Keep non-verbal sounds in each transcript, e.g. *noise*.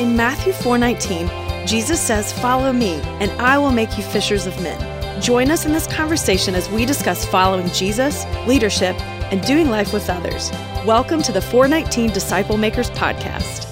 In Matthew 4:19, Jesus says, "Follow me, and I will make you fishers of men." Join us in this conversation as we discuss following Jesus, leadership, and doing life with others. Welcome to the 419 Disciple Makers podcast.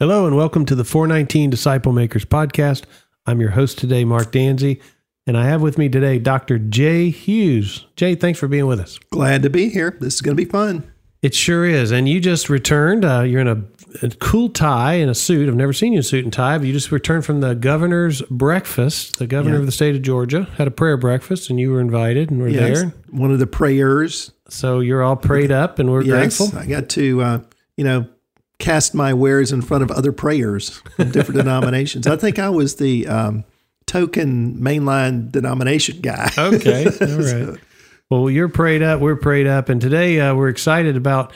Hello, and welcome to the 419 Disciple Makers podcast. I'm your host today, Mark Danzy, and I have with me today Dr. Jay Hughes. Jay, thanks for being with us. Glad to be here. This is going to be fun. It sure is. And you just returned. Uh, you're in a, a, cool tie and a suit. I've never seen you in a suit and tie, but you just returned from the governor's breakfast. The governor yeah. of the state of Georgia had a prayer breakfast, and you were invited and were yes, there. One of the prayers. So you're all prayed up, and we're yes, grateful. I got to, uh, you know, cast my wares in front of other prayers from different *laughs* denominations. I think I was the um, token mainline denomination guy. Okay. *laughs* All right. so, well, you're prayed up. We're prayed up. And today uh, we're excited about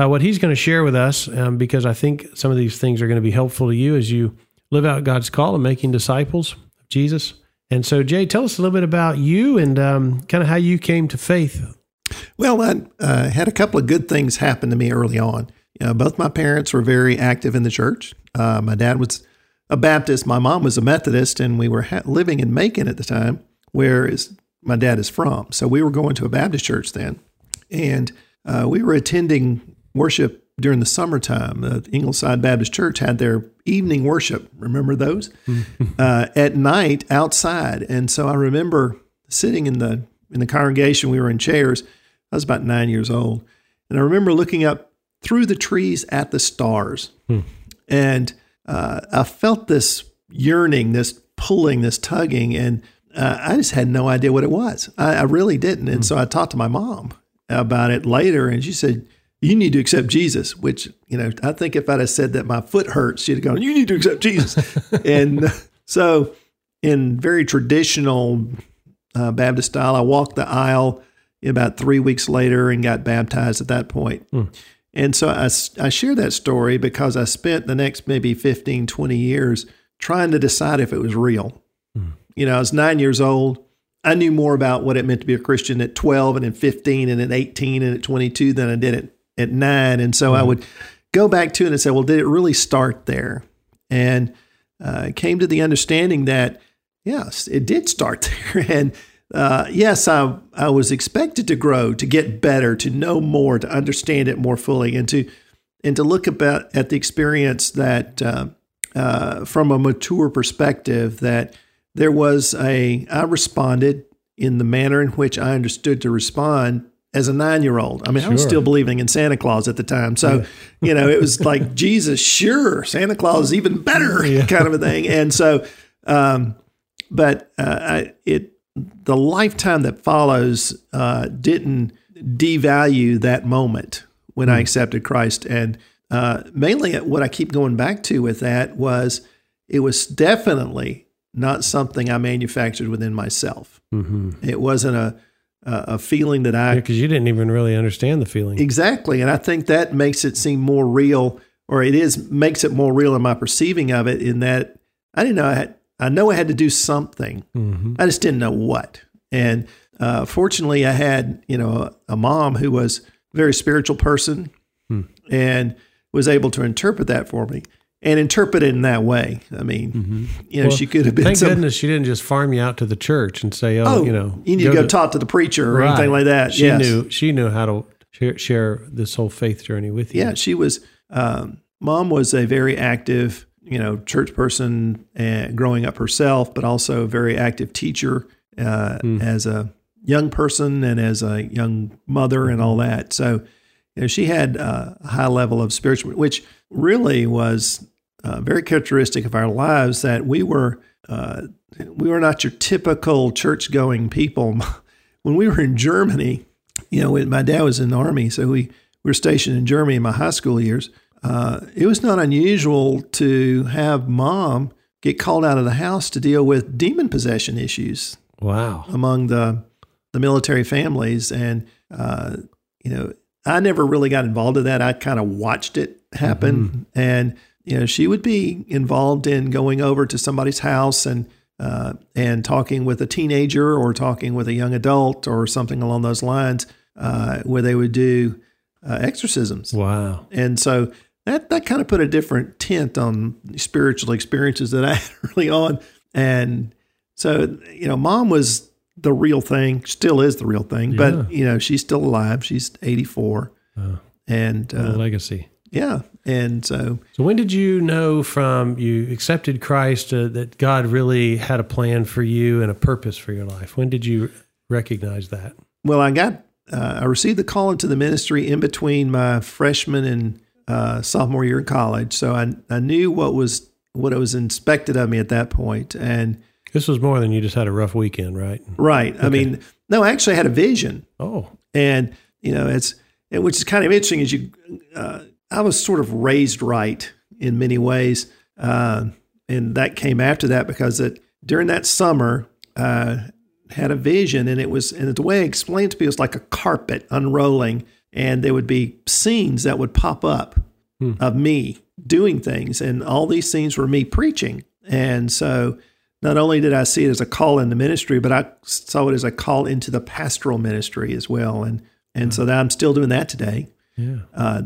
uh, what he's going to share with us um, because I think some of these things are going to be helpful to you as you live out God's call of making disciples of Jesus. And so, Jay, tell us a little bit about you and um, kind of how you came to faith. Well, I uh, had a couple of good things happen to me early on. You know, both my parents were very active in the church. Uh, my dad was a Baptist, my mom was a Methodist, and we were ha- living in Macon at the time, where is my dad is from. So we were going to a Baptist church then, and uh, we were attending worship during the summertime. The Ingleside Baptist Church had their evening worship. Remember those *laughs* uh, at night outside, and so I remember sitting in the in the congregation. We were in chairs. I was about nine years old, and I remember looking up through the trees at the stars, hmm. and uh, I felt this yearning, this pulling, this tugging, and uh, I just had no idea what it was. I, I really didn't. And mm. so I talked to my mom about it later, and she said, You need to accept Jesus, which, you know, I think if I'd have said that my foot hurts, she'd have gone, You need to accept Jesus. *laughs* and so, in very traditional uh, Baptist style, I walked the aisle about three weeks later and got baptized at that point. Mm. And so I, I share that story because I spent the next maybe 15, 20 years trying to decide if it was real. You know, I was nine years old. I knew more about what it meant to be a Christian at 12 and at 15 and at 18 and at 22 than I did at, at nine. And so mm-hmm. I would go back to it and say, well, did it really start there? And uh, came to the understanding that, yes, it did start *laughs* there. and uh, yes, I, I was expected to grow, to get better, to know more, to understand it more fully, and to and to look about at the experience that uh, uh, from a mature perspective that there was a, I responded in the manner in which I understood to respond as a nine year old. I mean, sure. I was still believing in Santa Claus at the time. So, yeah. you know, it was like, *laughs* Jesus, sure, Santa Claus is even better *laughs* yeah. kind of a thing. And so, um, but uh, I, it, the lifetime that follows uh, didn't devalue that moment when mm. I hmm. accepted Christ. And uh, mainly what I keep going back to with that was it was definitely not something I manufactured within myself. Mm-hmm. It wasn't a a feeling that I because yeah, you didn't even really understand the feeling exactly, and I think that makes it seem more real, or it is makes it more real in my perceiving of it. In that I didn't know I had, I know I had to do something, mm-hmm. I just didn't know what. And uh, fortunately, I had you know a, a, mom who was a very spiritual person, hmm. and was able to interpret that for me and interpret it in that way. I mean, mm-hmm. you know, well, she could have been. Thank some, goodness she didn't just farm you out to the church and say, "Oh, oh you know, you need go to go to, talk to the preacher or right. anything like that." She yes. knew she knew how to share, share, this whole faith journey with you. Yeah, she was. Um, mom was a very active, you know, church person and growing up herself, but also a very active teacher uh, mm. as a young person and as a young mother and all that. So, you know, she had a high level of spiritual, which really was uh, very characteristic of our lives that we were uh, we were not your typical church going people. *laughs* when we were in Germany, you know, my dad was in the army, so we, we were stationed in Germany in my high school years. Uh, it was not unusual to have mom get called out of the house to deal with demon possession issues. Wow! Among the the military families, and uh, you know, I never really got involved in that. I kind of watched it happen, mm-hmm. and you know, she would be involved in going over to somebody's house and uh, and talking with a teenager or talking with a young adult or something along those lines, uh, where they would do uh, exorcisms. Wow! And so that that kind of put a different tint on spiritual experiences that I *laughs* had early on. And so, you know, mom was the real thing, still is the real thing, Yeah. but you know, she's still alive. She's 84. Oh. and uh, legacy. yeah, and so So when did you know from you accepted Christ uh, that God really had a plan for you and a purpose for your life? When did you recognize that? well, I got uh, I received the call into the ministry in between my freshman and uh, sophomore year in college. So I I knew what was what was inspected of me at that point, and This was more than you just had a rough weekend, right? right. I mean, no, I actually had a vision, Oh, and you know, it's and which is kind of interesting. Is you, uh, I was sort of raised right in many ways, uh, and that came after that because it during that summer. Uh, had a vision and it was and the way I explained to people was like a carpet unrolling and there would be scenes that would pop up of me doing things and all these scenes were me preaching and so not only did I see it as a call in the ministry but I saw it as a call into the pastoral ministry as well and and so that I'm still doing that today yeah. uh,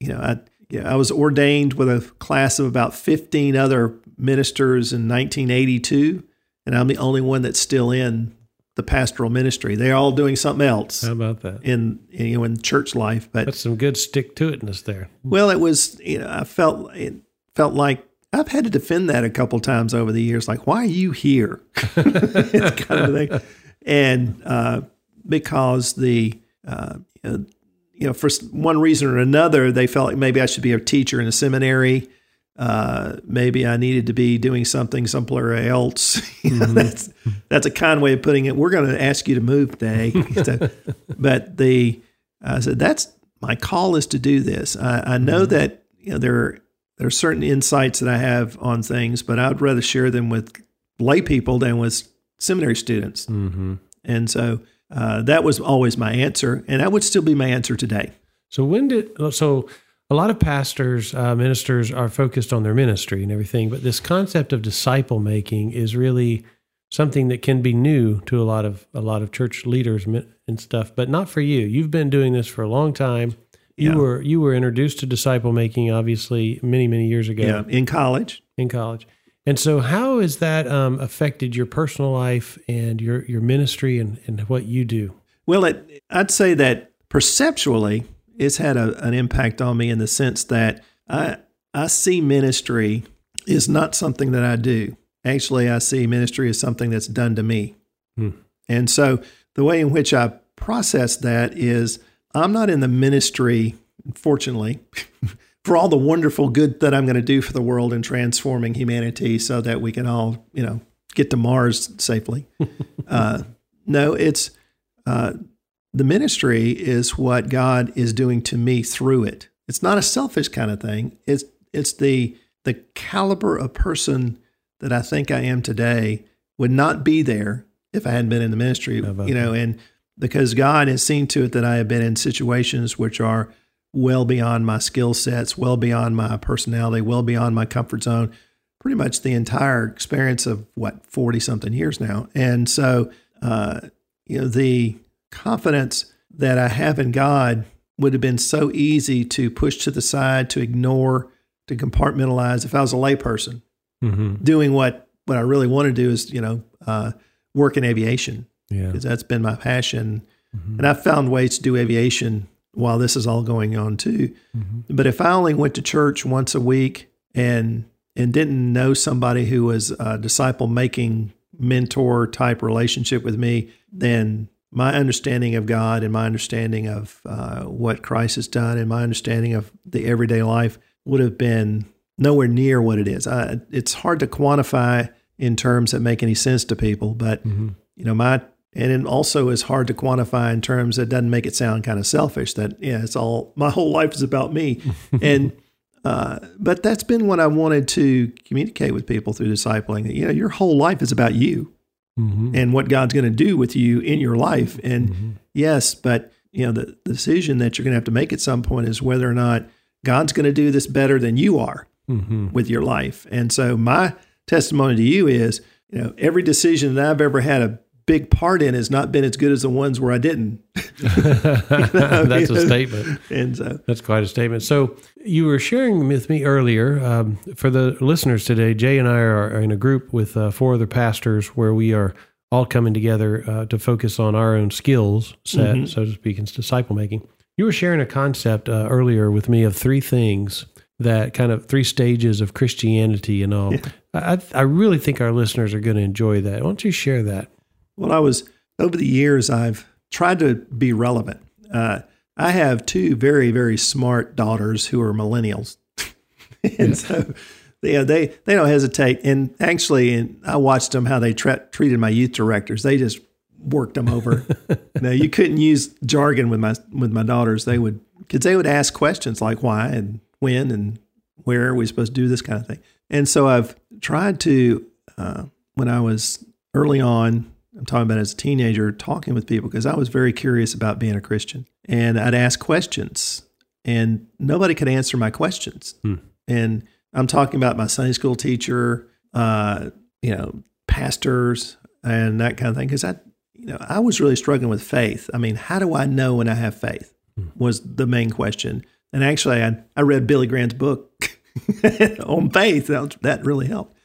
you know, I, yeah, I was ordained with a class of about 15 other ministers in 1982, and I'm the only one that's still in the pastoral ministry. They're all doing something else How about that? in, in you know in church life, but That's some good stick to itness there. well, it was you know I felt it felt like I've had to defend that a couple times over the years. Like, why are you here? *laughs* it's kind of a thing, and uh, because the uh, you know, you know for one reason or another, they felt like maybe I should be a teacher in a seminary. Uh, maybe I needed to be doing something somewhere else. *laughs* You know, that's that's a kind way of putting it. We're going to ask you to move today, *laughs* *laughs* So- but the I said that's my call is to do this. I, I know that you know there are, there are certain insights that I have on things, but I'd rather share them with lay people than with seminary students. Mm-hmm. And so uh, that was always my answer, and that would still be my answer today. So when did so a lot of pastors, uh, ministers are focused on their ministry and everything, but this concept of disciple making is really something that can be new to a lot of a lot of church leaders and stuff, but not for you. You've been doing this for a long time. You Yeah. were you were introduced to disciple making obviously many many years ago Yeah, in college. in college. And so, how has that um, affected your personal life and your, your ministry and, and what you do? Well, it, I'd say that perceptually, it's had a, an impact on me in the sense that I I see ministry is not something that I do. Actually, I see ministry as something that's done to me. Hmm. And so the way in which I process that is I'm not in the ministry, fortunately, *laughs* for all the wonderful good that I'm going to do for the world and transforming humanity so that we can all, you know, get to Mars safely. *laughs* uh, no, it's uh, the ministry is what God is doing to me through it. It's not a selfish kind of thing. It's it's the the caliber of person that I think I am today would not be there if I hadn't been in the ministry. You know, and because God has seen to it that I have been in situations which are well beyond my skill sets, well beyond my personality, well beyond my comfort zone, pretty much the entire experience of what, 40 something years now. And so, uh, you know, the confidence that I have in God would have been so easy to push to the side, to ignore, to compartmentalize if I was a layperson Mm-hmm. doing what, what I really want to do is, you know, uh, work in aviation Yeah. because that's been my passion. Mhm. And I've found ways to do aviation while this is all going on too. Mhm. But if I only went to church once a week and and didn't know somebody who was a disciple making mentor type relationship with me, then my understanding of God and my understanding of uh, what Christ has done and my understanding of the everyday life would have been nowhere near what it is. I, it's hard to quantify in terms that make any sense to people, but Mhm. you know my and it also is hard to quantify in terms that doesn't make it sound kind of selfish that yeah it's all my whole life is about me *laughs* and uh, but that's been what i wanted to communicate with people through discipling that you know your whole life is about you Mhm. and what god's going to do with you in your life and Mhm. yes but you know the, the decision that you're going to have to make at some point is whether or not god's going to do this better than you are Mhm. with your life. And so my testimony to you is, you know, every decision that I've ever had a big part in has not been as good as the ones where I didn't. *laughs* That's a statement. And so That's quite a statement. So you were sharing with me earlier um, for the listeners today. Jay and I are in a group with uh, four other pastors where we are all coming together uh, to focus on our own skills set, so to speak, in disciple making. You were sharing a concept uh, earlier with me of three things that kind of three stages of Christianity and all. I, I really think our listeners are going to enjoy that. Why don't you share that? Well, I was over the years, I've tried to be relevant. Uh, I have two very, very smart daughters who are millennials, *laughs* and so yeah, they they don't hesitate. And actually, and I watched them how they tra- treated my youth directors. They just worked them over. *laughs* now you couldn't use jargon with my with my daughters. They would because they would ask questions like why and when and where are we supposed to do this kind of thing. And so I've tried to uh, when I was early on I'm talking about as a teenager, talking with people because I was very curious about being a Christian. And I'd ask questions, and nobody could answer my questions. And I'm talking about my Sunday school teacher, uh, you know, pastors, and that kind of thing. Because I, you know, I was really struggling with faith. I mean, how do I know when I have faith? Was the main question. And actually, I, I read Billy Graham's book *laughs* on faith. That, that really helped.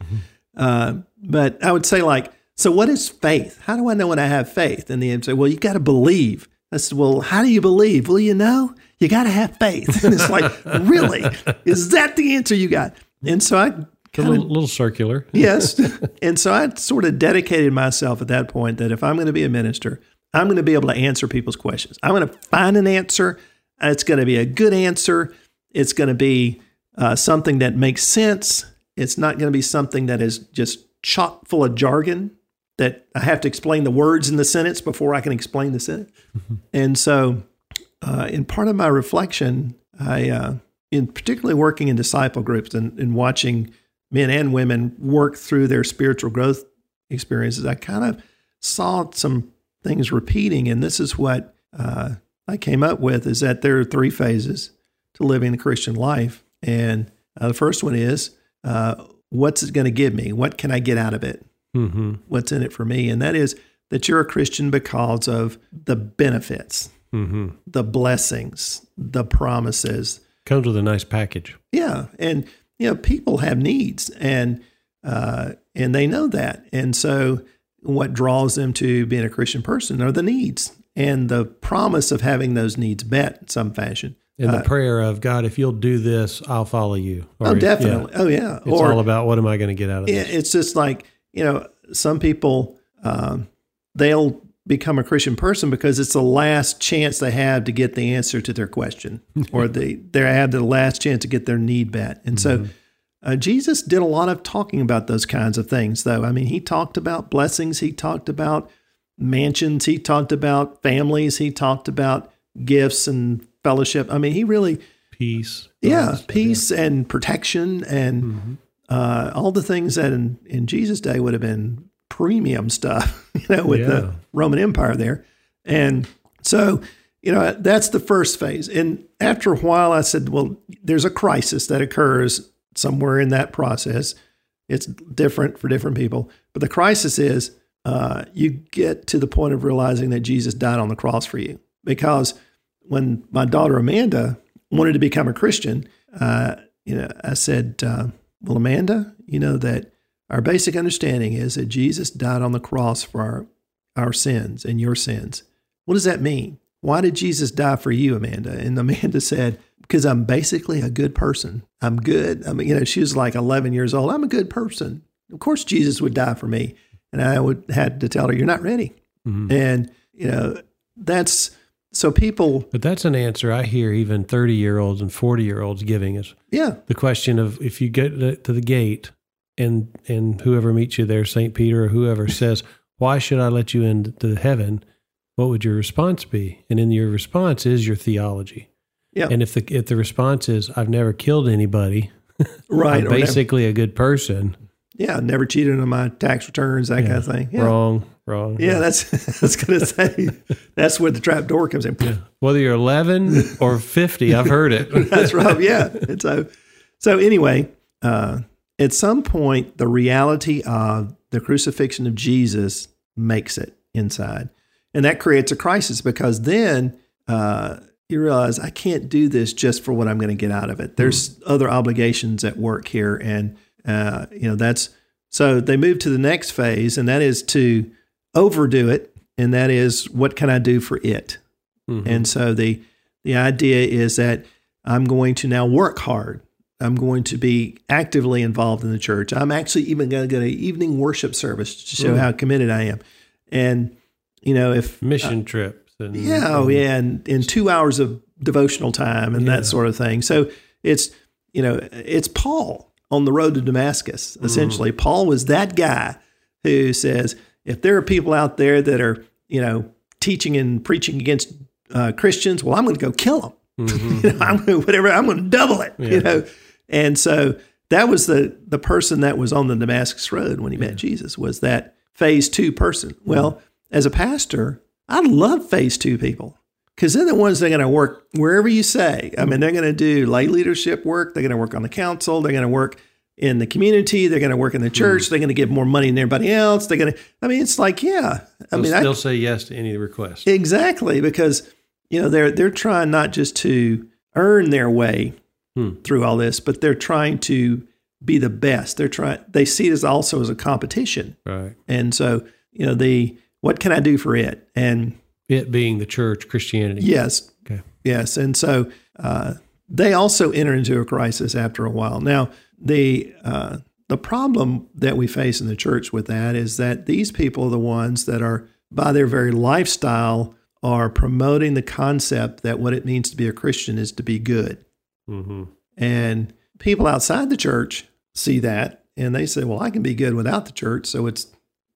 Uh, but I would say, like, so what is faith? How do I know when I have faith? And the answer, say, well, you got to believe. I said, well, how do you believe? Well, you know, you got to have faith. *laughs* And it's like, really? Is that the answer you got? And so I A kind little, little circular. *laughs* yes. And so I sort of dedicated myself at that point that if I'm going to be a minister, I'm going to be able to answer people's questions. I'm going to find an answer. It's going to be a good answer. It's going to be uh, something that makes sense. It's not going to be something that is just chock full of jargon that I have to explain the words in the sentence before I can explain the sentence. And so, uh, in part of my reflection, I, uh, in particularly working in disciple groups and, and watching men and women work through their spiritual growth experiences, I kind of saw some things repeating. And this is what uh, I came up with: is that there are three phases to living the Christian life, and uh, the first one is uh, what's it going to give me? What can I get out of it? Hmm What's in it for me? And that is that you're a Christian because of the benefits, hmm the blessings, the promises. Comes with a nice package. Yeah, and you know people have needs, and uh, and they know that, and so what draws them to being a Christian person are the needs and the promise of having those needs met in some fashion. And the prayer of God, if you'll do this, I'll follow you. Or, Uh, oh, definitely. Oh, yeah. yeah, it's all about what am I going to get out of Yeah, this? it's just like you know, some people um, they'll become a Christian person because it's the last chance they have to get the answer to their question, *laughs* or they they have the last chance to get their need met. And so, uh, Jesus did a lot of talking about those kinds of things, though. I mean, he talked about blessings, he talked about mansions, he talked about families, he talked about gifts and fellowship. I mean, he really Peace. yeah, peace and protection and uh, all the things that in, in Jesus' day would have been premium stuff, *laughs* you know, with Yeah. the Roman Empire there. And so, you know, that's the first phase. And after a while, I said, well, there's a crisis that occurs somewhere in that process. It's different for different people. But the crisis is uh, you get to the point of realizing that Jesus died on the cross for you. Because when my daughter Amanda wanted to become a Christian, uh, you know, I said, uh, "Well, Amanda, you know that our basic understanding is that Jesus died on the cross for our our sins and your sins. What does that mean? Why did Jesus die for you, Amanda?" And Amanda *laughs* said, "Because I'm basically a good person. I'm good. I mean, you know, she was like 11 years old. I'm a good person. Of course, Jesus would die for me." And I would had to tell her, "You're not ready." Mm-hmm. And you know, that's so people, But that's an answer I hear even 30 year olds and 40 year olds giving us yeah, the question of if you get to the gate and and whoever meets you there, St. Peter or whoever *laughs* says, Why should I let you into heaven? What would your response be? And in your response is your theology. yeah, And if the if the response is I've never killed anybody, *laughs* right. I'm or never- basically a good person, Yeah, never cheated on my tax returns, that kind of thing. Yeah, wrong, wrong. yeah that's *laughs* that's gonna say that's where the trap door comes in. Whether you're 11 or 50, I've heard it. *laughs* that's right. Yeah. And so so anyway, uh, at some point the reality of the crucifixion of Jesus makes it. inside. And that creates a crisis because then uh, you realize I can't do this just for what I'm going to get out of it. There's other obligations at work here. And, uh, you know, that's so they move to the next phase, and that is to overdo it. And that is, what can I do for it? Mhm. And so the the idea is that I'm going to now work hard. I'm going to be actively involved in the church. I'm actually even going to go to evening worship service to show Mm. how committed I am. And you know, if mission trips and yeah, oh and- yeah, and, and two hours of devotional time and Yeah. that sort of thing. So it's you know, it's Paul on the road to Damascus. Mm-hmm. Essentially, Paul was that guy who says, if there are people out there that are you know teaching and preaching against uh, Christians, well, I'm going to go kill them. Mhm. *laughs* You know, I'm to whatever. I'm going to double it. Yeah. You know, and so that was the the person that was on the Damascus road when he met Jesus was that phase two person. Well, as a pastor, I love phase two people because they're the ones that are going to work wherever you say. I mean, they're going to do lay leadership work. They're going to work on the council. They're going to work in the community. They're going to work in the church. They're going to give more money than everybody else. They're going to. I mean, it's like yeah. I They'll, mean, I, they'll say yes to any request. Exactly, because you know they're they're trying not just to earn their way Hmm. through all this, but they're trying to be the best. They're trying. They see it as also as a competition, right. and so you know the what can I do for it? And It being the church, Christianity. yes, Okay. yes, and so uh, they also enter into a crisis after a while. Now the uh, the problem that we face in the church with that is that these people are the ones that are by their very lifestyle are promoting the concept that what it means to be a Christian is to be good. hmm And people outside the church see that and they say, well, I can be good without the church. So it's,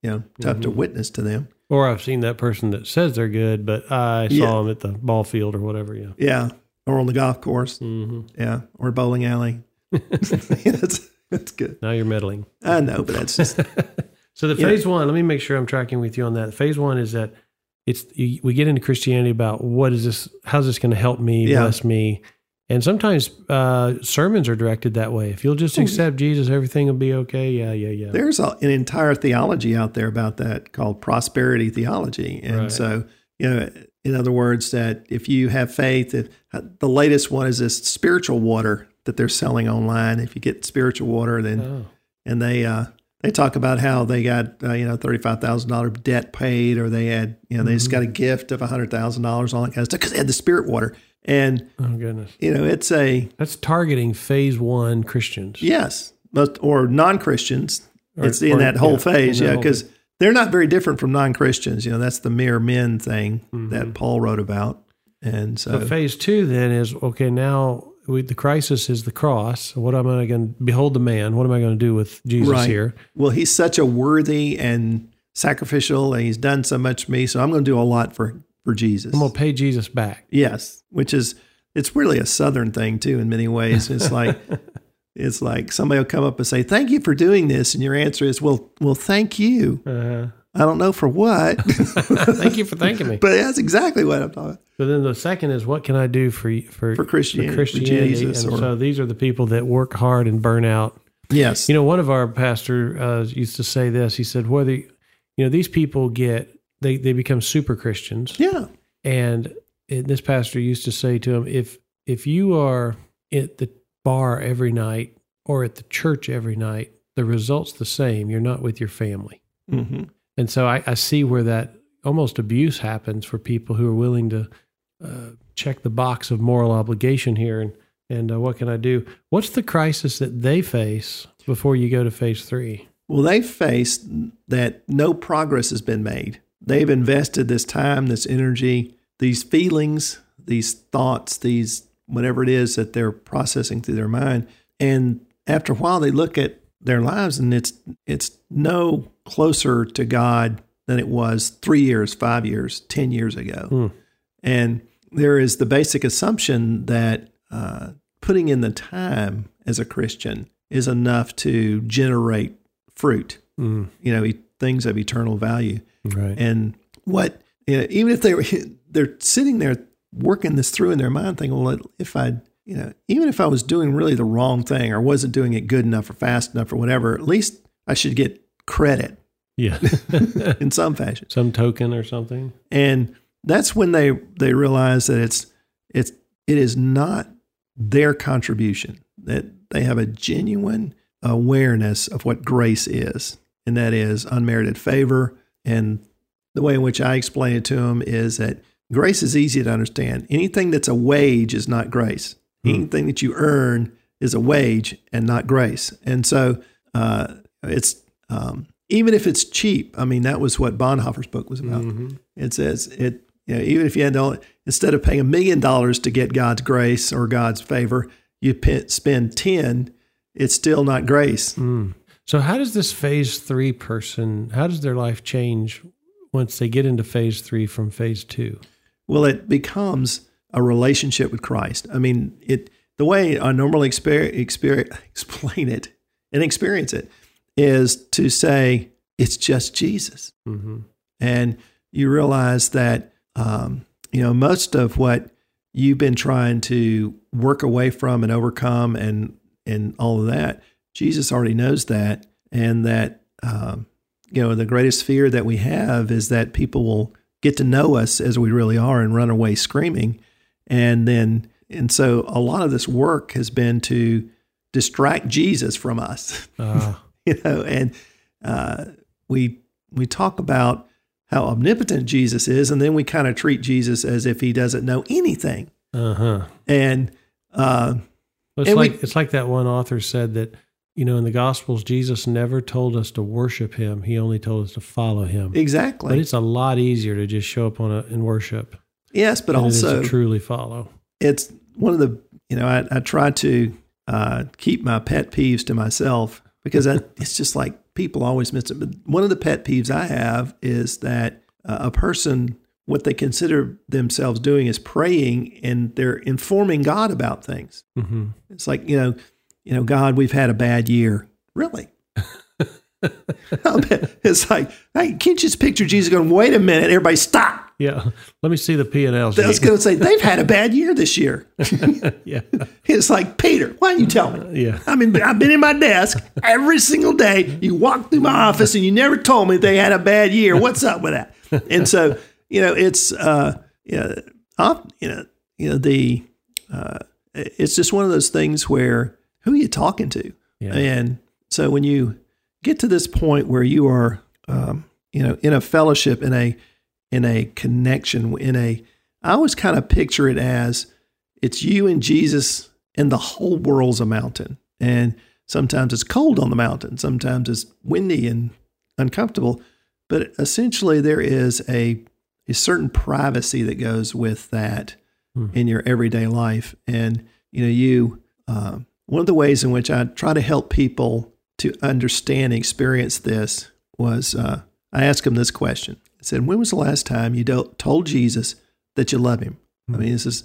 you know, tough to Mhm. witness to them. Or I've seen that person that says they're good, but I saw Yeah. them at the ball field or whatever. Yeah. Yeah. Or on the golf course. hmm Yeah. Or bowling alley. *laughs* *laughs* that's, that's good. Now you're meddling. I know, but that's just, *laughs* So the phase one, let me make sure I'm tracking with you on that. Phase one is that it's you- we get into Christianity about what is this? How's this going to help me, Yeah. bless me? And sometimes uh, sermons are directed that way. If you'll just Oh, accept Jesus, everything will be okay. Yeah, yeah, yeah. there's a, an entire theology out there about that called prosperity theology. And Right. so, you know, in other words, that if you have faith, if, the latest one is this spiritual water that they're selling online. If you get spiritual water, then Oh, and they uh, they talk about how they got uh, you know thirty five thousand dollar debt paid, or they had you know they just got a gift of hundred thousand dollars, all that kind of stuff because they had the spirit water. And oh goodness, you know it's a that's targeting phase one Christians. yes, but or non Christians. It's in or- that whole yeah, phase, yeah, because they're not very different from non Christians. You know that's the mere men thing Mhm. that Paul wrote about, and so So phase two then is okay. Now we, the crisis is the cross. What am I going to behold the man? What am I going to do with Jesus Right. here? well, he's such a worthy and sacrificial, and he's done so much for me, so I'm going to do a lot for for Jesus. I'm going to pay Jesus back. Yes, which is it's really a southern thing too in many ways. It's *laughs* like it's like somebody will come up and say, "Thank you for doing this," and your answer is, "Well, well, thank you. Uh, I don't know for what, *laughs* thank you for thanking me. but that's exactly what I'm talking." about. So then the second is what can I do for for For Christianity, for Jesus, and or- so these are the people that work hard and burn out. Yes, You know, one of our pastor uh, used to say this. He said, "Whether you know these people get they they become super Christians, yeah, and it, this pastor used to say to him, if if you are at the bar every night or at the church every night, the result's the same. You're not with your family." hmm And so I, I see where that almost abuse happens for people who are willing to uh, check the box of moral obligation here and and uh, what can I do? What's the crisis that they face before you go to phase three? Well, they face that no progress has been made. They've invested this time, this energy, these feelings, these thoughts, these whatever it is that they're processing through their mind. And after a while, they look at their lives and it's it's no closer to God than it was three years, five years, ten years ago. Hmm. And there is the basic assumption that uh, putting in the time as a Christian is enough to generate fruit, Mm, you know, e- things of eternal value. right. And what, you know, even if they were, *laughs* they're sitting there working this through in their mind, thinking, well, if I, you know, even if I was doing really the wrong thing or wasn't doing it good enough or fast enough or whatever, at least I should get credit Yeah. *laughs* in some fashion. Some token or something. And that's when they they realize that it's it's it is not their contribution that they have a genuine awareness of what grace is and that is unmerited favor and the way in which I explain it to them is that grace is easy to understand anything that's a wage is not grace hmm. anything that you earn is a wage and not grace and so uh, it's um, even if it's cheap I mean that was what Bonhoeffer's book was about mm-hmm. it says it you know, even if you had to, instead of paying a million dollars to get God's grace or God's favor, you spend 10, it's still not grace. Mm. So, how does this phase three person, how does their life change once they get into phase three from phase two? Well, it becomes a relationship with Christ. I mean, it the way I normally exper- exper- *laughs* explain it and experience it is to say it's just Jesus, mm-hmm. and you realize that um, you know, most of what you've been trying to work away from and overcome and and all of that, Jesus already knows that, and that um, you know the greatest fear that we have is that people will get to know us as we really are and run away screaming, and then and so a lot of this work has been to distract Jesus from us, uh. *laughs* *laughs* you know, and uh, we we talk about how omnipotent Jesus is, and then we kind of treat Jesus as if he doesn't know anything. Uh-huh. And uh, well, it's and like we, it's like that one author said that you know in the Gospels Jesus never told us to worship him; he only told us to follow him. Exactly. But it's a lot easier to just show up on a and worship. Yes, but also truly follow. It's one of the you know I, I try to uh, keep my pet peeves to myself because I, it's just like people always miss it. But one of the pet peeves I have is that uh, a person, what they consider themselves doing is praying and they're informing God about things. Mm-hmm. It's like, you know, you know, God, we've had a bad year. Really? *laughs* *laughs* it's like, hey, can't you just picture Jesus going, wait a minute, everybody stop. Yeah. Let me see the P and L. I was going to say they've had a bad year this year. *laughs* yeah. It's like Peter. Why don't you tell me? Uh, yeah. I mean, I've been in my desk every single day. You walk through my office and you never told me they had a bad year. What's up with that? And so you know, it's uh, you know, you know, you know the uh, it's just one of those things where who are you talking to? Yeah. And so when you get to this point where you are, um, you know, in a fellowship in a in a connection, in a, I always kind of picture it as it's you and Jesus, and the whole world's a mountain. And sometimes it's cold on the mountain, sometimes it's windy and uncomfortable. But essentially, there is a, a certain privacy that goes with that hmm. in your everyday life. And, you know, you, uh, one of the ways in which I try to help people to understand and experience this was uh, I ask them this question said, When was the last time you told Jesus that you love him? Mm-hmm. I hmm. mean, this is,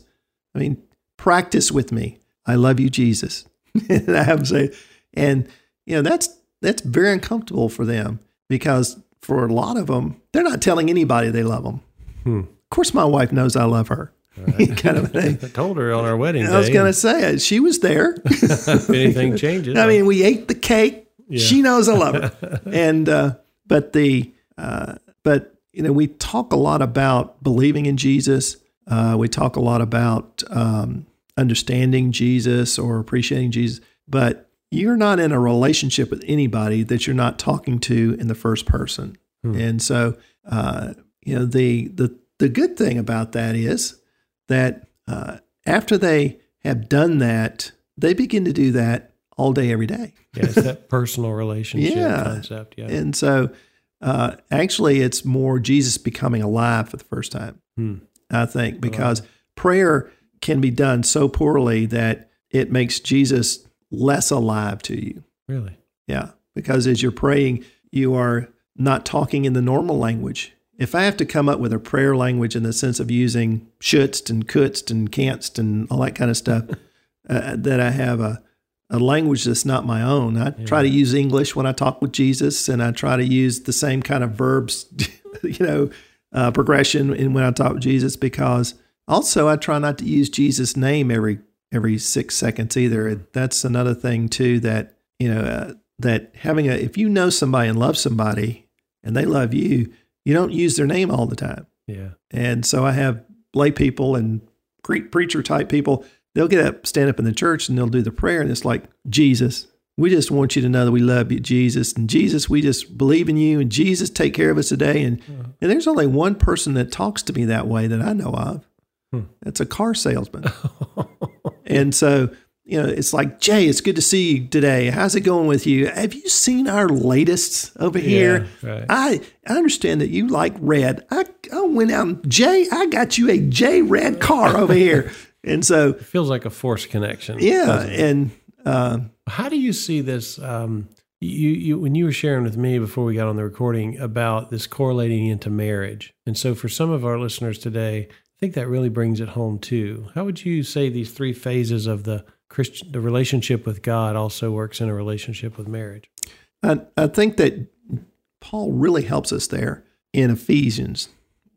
I mean, practice with me. I love you, Jesus. *laughs* and I have to say, and, you know, that's, that's very uncomfortable for them because for a lot of them, they're not telling anybody they love them. Hmm. Of course, my wife knows I love her. Right. kind of thing. I told her on our wedding I was going to say she was there. *laughs* if anything *laughs* changes, I mean, we ate the cake. Yeah. She knows I love her, and uh, but the uh, but you know, we talk a lot about believing in Jesus. Uh, we talk a lot about um, understanding Jesus or appreciating Jesus, but you're not in a relationship with anybody that you're not talking to in the first person. Hmm. And so, uh, you know, the the the good thing about that is that uh, after they have done that, they begin to do that all day, every day. yeah, it's that personal relationship *laughs* yeah. concept. Yeah, and so uh, actually, it's more Jesus becoming alive for the first time. Hmm. I think because prayer can be done so poorly that it makes Jesus less alive to you. Really? Yeah. Because as you're praying, you are not talking in the normal language. If I have to come up with a prayer language in the sense of using shouldst and couldst and can'tst and all that kind of stuff, *laughs* uh, that I have a a language that's not my own. I yeah. try to use English when I talk with Jesus, and I try to use the same kind of verbs, *laughs* you know, uh, progression in when I talk with Jesus. Because also, I try not to use Jesus' name every every six seconds either. That's another thing too that you know uh, that having a if you know somebody and love somebody, and they love you, you don't use their name all the time. Yeah. And so I have lay people and preacher type people. They'll get up, stand up in the church, and they'll do the prayer, and it's like Jesus. We just want you to know that we love you, Jesus, and Jesus, we just believe in you, and Jesus, take care of us today. And uh-huh. and there's only one person that talks to me that way that I know of. Hmm. That's a car salesman. and so you know, it's like, Jay, it's good to see you today. How's it going with you? Have you seen our latest over here? Right. I I understand that you like red. I, I went out, Jay, I got you a J red car over here. And so it feels like a forced connection. Yeah. And uh, how do you see this? Um, you, you, when you were sharing with me before we got on the recording about this correlating into marriage. And so for some of our listeners today, I think that really brings it home too. How would you say these three phases of the Christian, the relationship with God also works in a relationship with marriage. I, I think that Paul really helps us there in Ephesians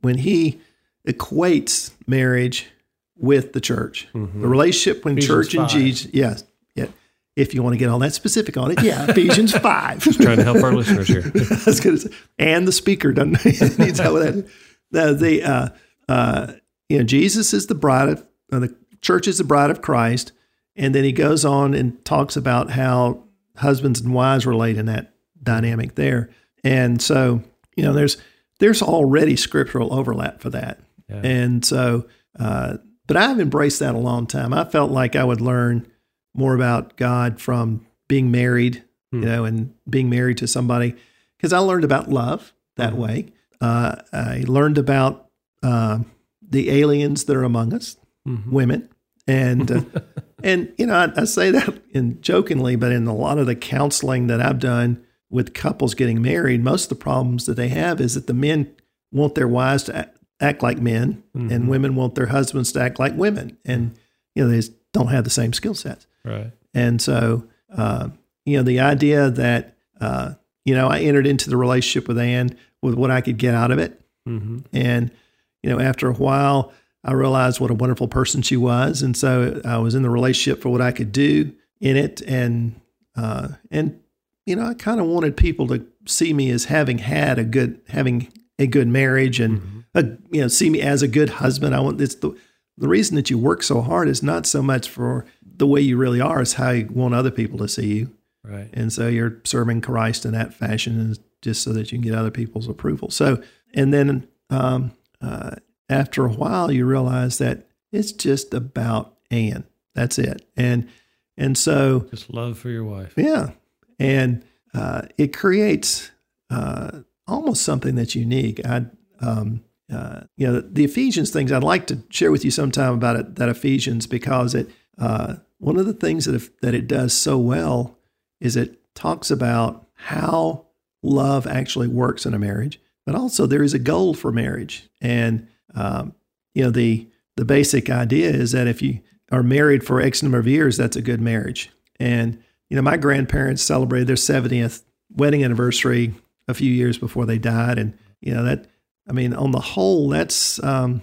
when he equates marriage with the church, mm-hmm. the relationship between Ephesians church 5. and Jesus. Yes, yeah. If you want to get all that specific on it, yeah, Ephesians *laughs* five. Just trying to help our listeners here. *laughs* I was going to say, and the speaker doesn't needs help with that. The, the uh, uh, you know, Jesus is the bride of uh, the church is the bride of Christ, and then he goes on and talks about how husbands and wives relate in that dynamic there. And so, you know, there's there's already scriptural overlap for that. Yeah. And so, uh, but I've embraced that a long time. I felt like I would learn more about God from being married, hmm. you know, and being married to somebody because I learned about love that mm-hmm. way. Uh, I learned about uh, the aliens that are among us, mm-hmm. women, and uh, *laughs* and you know I, I, say that in jokingly, but in a lot of the counseling that I've done with couples getting married, most of the problems that they have is that the men want their wives to act, like men, mm-hmm. and women want their husbands to act like women, and you know they just don't have the same skill sets. Right. And so uh, you know the idea that uh, you know I entered into the relationship with Anne with what I could get out of it, mm-hmm. and you know after a while I realized what a wonderful person she was, and so I was in the relationship for what I could do in it, and uh, and you know I kind of wanted people to see me as having had a good having a good marriage, and mm-hmm. A, you know see me as a good husband. I want this the the reason that you work so hard is not so much for the way you really are, it's how you want other people to see you. Right. And so you're serving Christ in that fashion, and just so that you can get other people's approval. So, and then um, uh, after a while, you realize that it's just about Ann. That's it. And and so just love for your wife. Yeah, and uh, it creates uh, almost something that's unique. I, um, uh, you know, the Ephesians things. I'd like to share with you sometime about it. That Ephesians because it uh, one of the things that if, that it does so well is it talks about how love actually works in a marriage, but also there is a goal for marriage and um, you know, the the basic idea is that if you are married for X number of years, that's a good marriage. And you know, my grandparents celebrated their 70th wedding anniversary a few years before they died, and you know that. I mean, on the whole, that's um,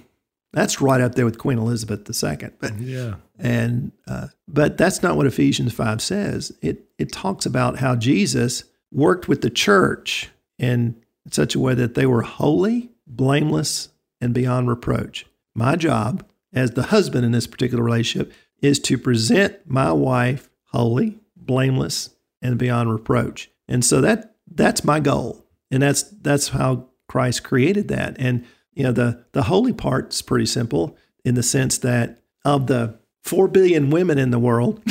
that's right up there with Queen Elizabeth II. But yeah, and uh, but that's not what Ephesians five says. It it talks about how Jesus worked with the church in such a way that they were holy, blameless, and beyond reproach. My job as the husband in this particular relationship is to present my wife holy, blameless, and beyond reproach. And so that that's my goal. And that's that's how Christ created that. And you know the the holy part's pretty simple in the sense that of the 4 billion women in the world,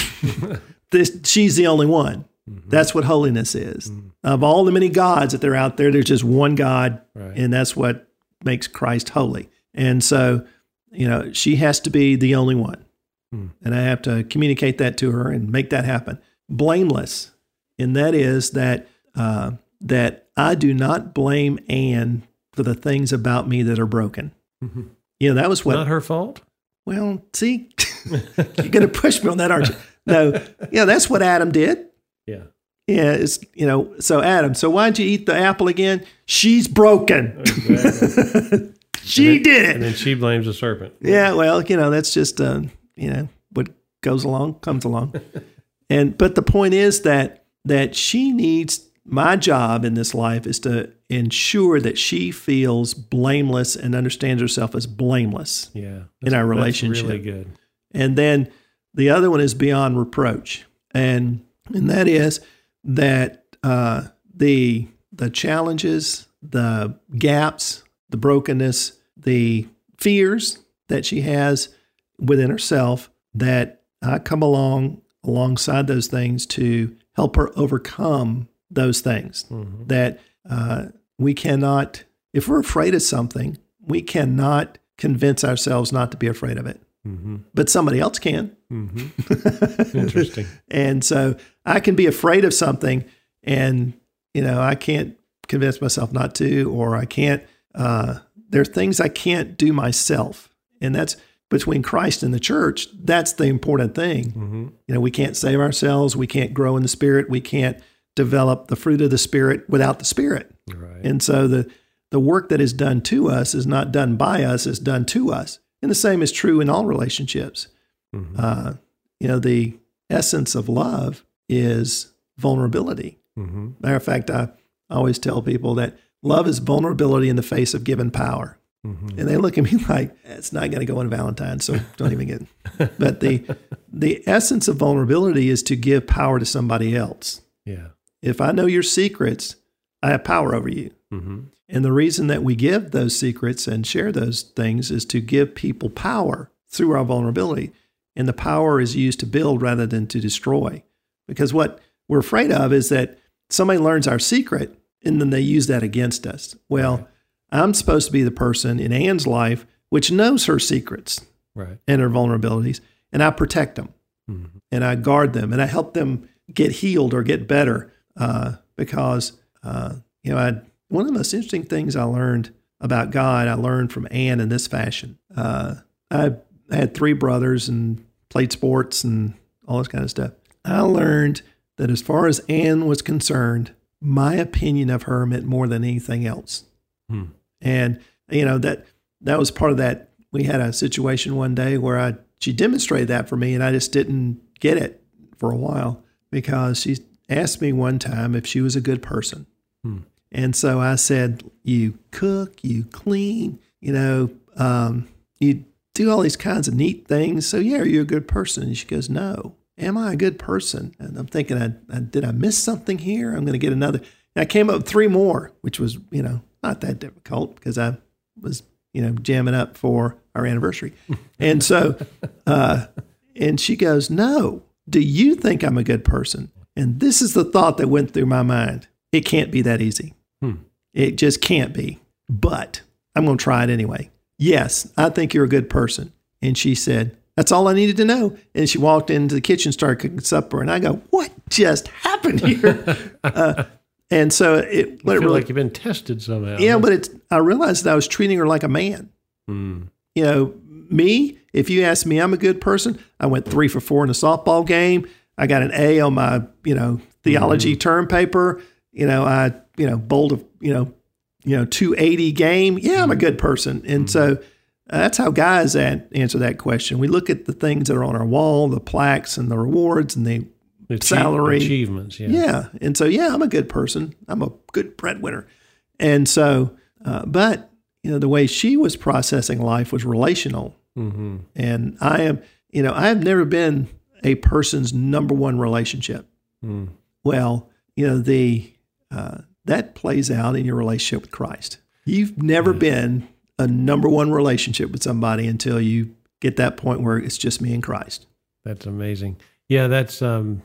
*laughs* this she's the only one. Mm-hmm. That's what holiness is. Mm-hmm. Of all the many gods that they're out there, there's just one God, right. and that's what makes Christ holy. And so, you know, she has to be the only one. Hmm. And I have to communicate that to her and make that happen. Blameless. And that is that uh, that I do not blame Anne for the things about me that are broken. Mm-hmm. You know, that was what not her fault. Well, see, *laughs* you're going to push me on that, aren't you? No, yeah, that's what Adam did. Yeah. Yeah, it's you know. So Adam, so why'd you eat the apple again? She's broken. Exactly. *laughs* she then, did it, and then she blames the serpent. Yeah, well, you know that's just uh, you know what goes along comes along, *laughs* and but the point is that that she needs my job in this life is to ensure that she feels blameless and understands herself as blameless Yeah. in our relationship. really good. And then the other one is beyond reproach, and and that is that uh, the the challenges, the gaps, the brokenness, the fears that she has within herself that I come along alongside those things to help her overcome those things. Mhm. That uh, we cannot, if we're afraid of something, we cannot convince ourselves not to be afraid of it. Mm-hmm. But somebody else can. Mm-hmm. *laughs* Interesting. and so I can be afraid of something, and you know I can't convince myself not to, or I can't. Uh, there are things I can't do myself, and that's between Christ and the church. That's the important thing. Mm-hmm. You know, we can't save ourselves. We can't grow in the Spirit. We can't develop the fruit of the Spirit without the Spirit. Right. And so the the work that is done to us is not done by us; it's done to us. And the same is true in all relationships. Mhm. Uh, you know, the essence of love is vulnerability. Mm-hmm. Matter of fact, I always tell people that love is vulnerability in the face of given power. Mm-hmm. And they look at me *laughs* like it's not going to go on Valentine's, so don't even get. But the *laughs* the essence of vulnerability is to give power to somebody else. Yeah. If I know your secrets, I have power over you. Mm-hmm. And the reason that we give those secrets and share those things is to give people power through our vulnerability. And the power is used to build rather than to destroy. Because what we're afraid of is that somebody learns our secret and then they use that against us. Well, I'm supposed to be the person in Anne's life which knows her secrets Right. and her vulnerabilities, and I protect them Mm-hmm. and I guard them and I help them get healed or get better uh, because uh, you know I one of the most interesting things I learned about God I learned from Anne in this fashion. Uh, I had three brothers and played sports and all this kind of stuff. I learned that as far as Anne was concerned, my opinion of her meant more than anything else. Hmm. And you know that that was part of that. We had a situation one day where I she demonstrated that for me, and I just didn't get it for a while because she asked me one time if she was a good person, Hmm. and so I said, "You cook, you clean, you know, um, you do all these kinds of neat things. So yeah, are you a good person?" And she goes, "No." Am I a good person? And I'm thinking, I, I, did I miss something here? I'm going to get another. And I came up with three more, which was, you know, not that difficult because I was, you know, jamming up for our anniversary. *laughs* And so, uh, and she goes, No, do you think I'm a good person? And this is the thought that went through my mind. It can't be that easy. Hmm. It just can't be. But I'm going to try it anyway. Yes, I think you're a good person. And she said, That's all I needed to know. And she walked into the kitchen, started cooking supper. And I go, What just happened here? *laughs* uh, and so it, it really, like you've been tested somehow. yeah, but it's, I realized that I was treating her like a man. Mm. You know, me, if you ask me, I'm a good person. I went three for four in a softball game. I got an A on my, you know, theology term paper. You know, I, you know, bowled a, you know, you know, 280 game. Yeah, I'm a good person. And so uh, that's how guys at, answer that question. We look at the things that are on our wall, the plaques and the rewards and the salary. achievements. Yeah. yeah. And so, yeah, I'm a good person. I'm a good breadwinner. And so, uh, but, you know, the way she was processing life was relational. Mm-hmm. And I am, you know, I have never been a person's number one relationship. Mm. Well, you know, the, uh, that plays out in your relationship with Christ. You've never been a number one relationship with somebody until you get that point where it's just me and Christ. That's amazing. Yeah, that's um,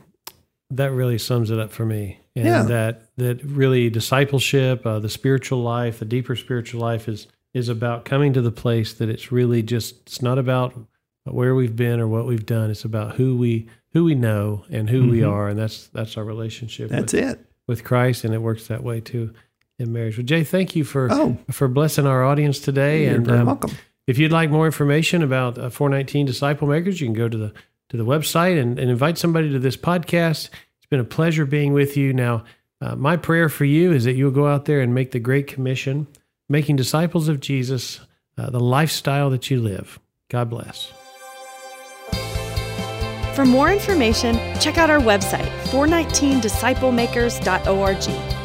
that really sums it up for me. And Yeah. that that really discipleship, uh, the spiritual life, the deeper spiritual life is is about coming to the place that it's really just it's not about where we've been or what we've done. It's about who we who we know and who we Mhm. are, and that's that's our relationship That's with, it. with Christ, and it works that way too in marriage. Well, Jay, thank you for Oh, for blessing our audience today. you're and very um, welcome. if you'd like more information about uh, 419 Disciple Makers, you can go to the to the website and, and invite somebody to this podcast. It's been a pleasure being with you. Now, uh, my prayer for you is that you'll go out there and make the Great Commission, making disciples of Jesus, uh, the lifestyle that you live. God bless. For more information, check out our website, 419disciplemakers.org.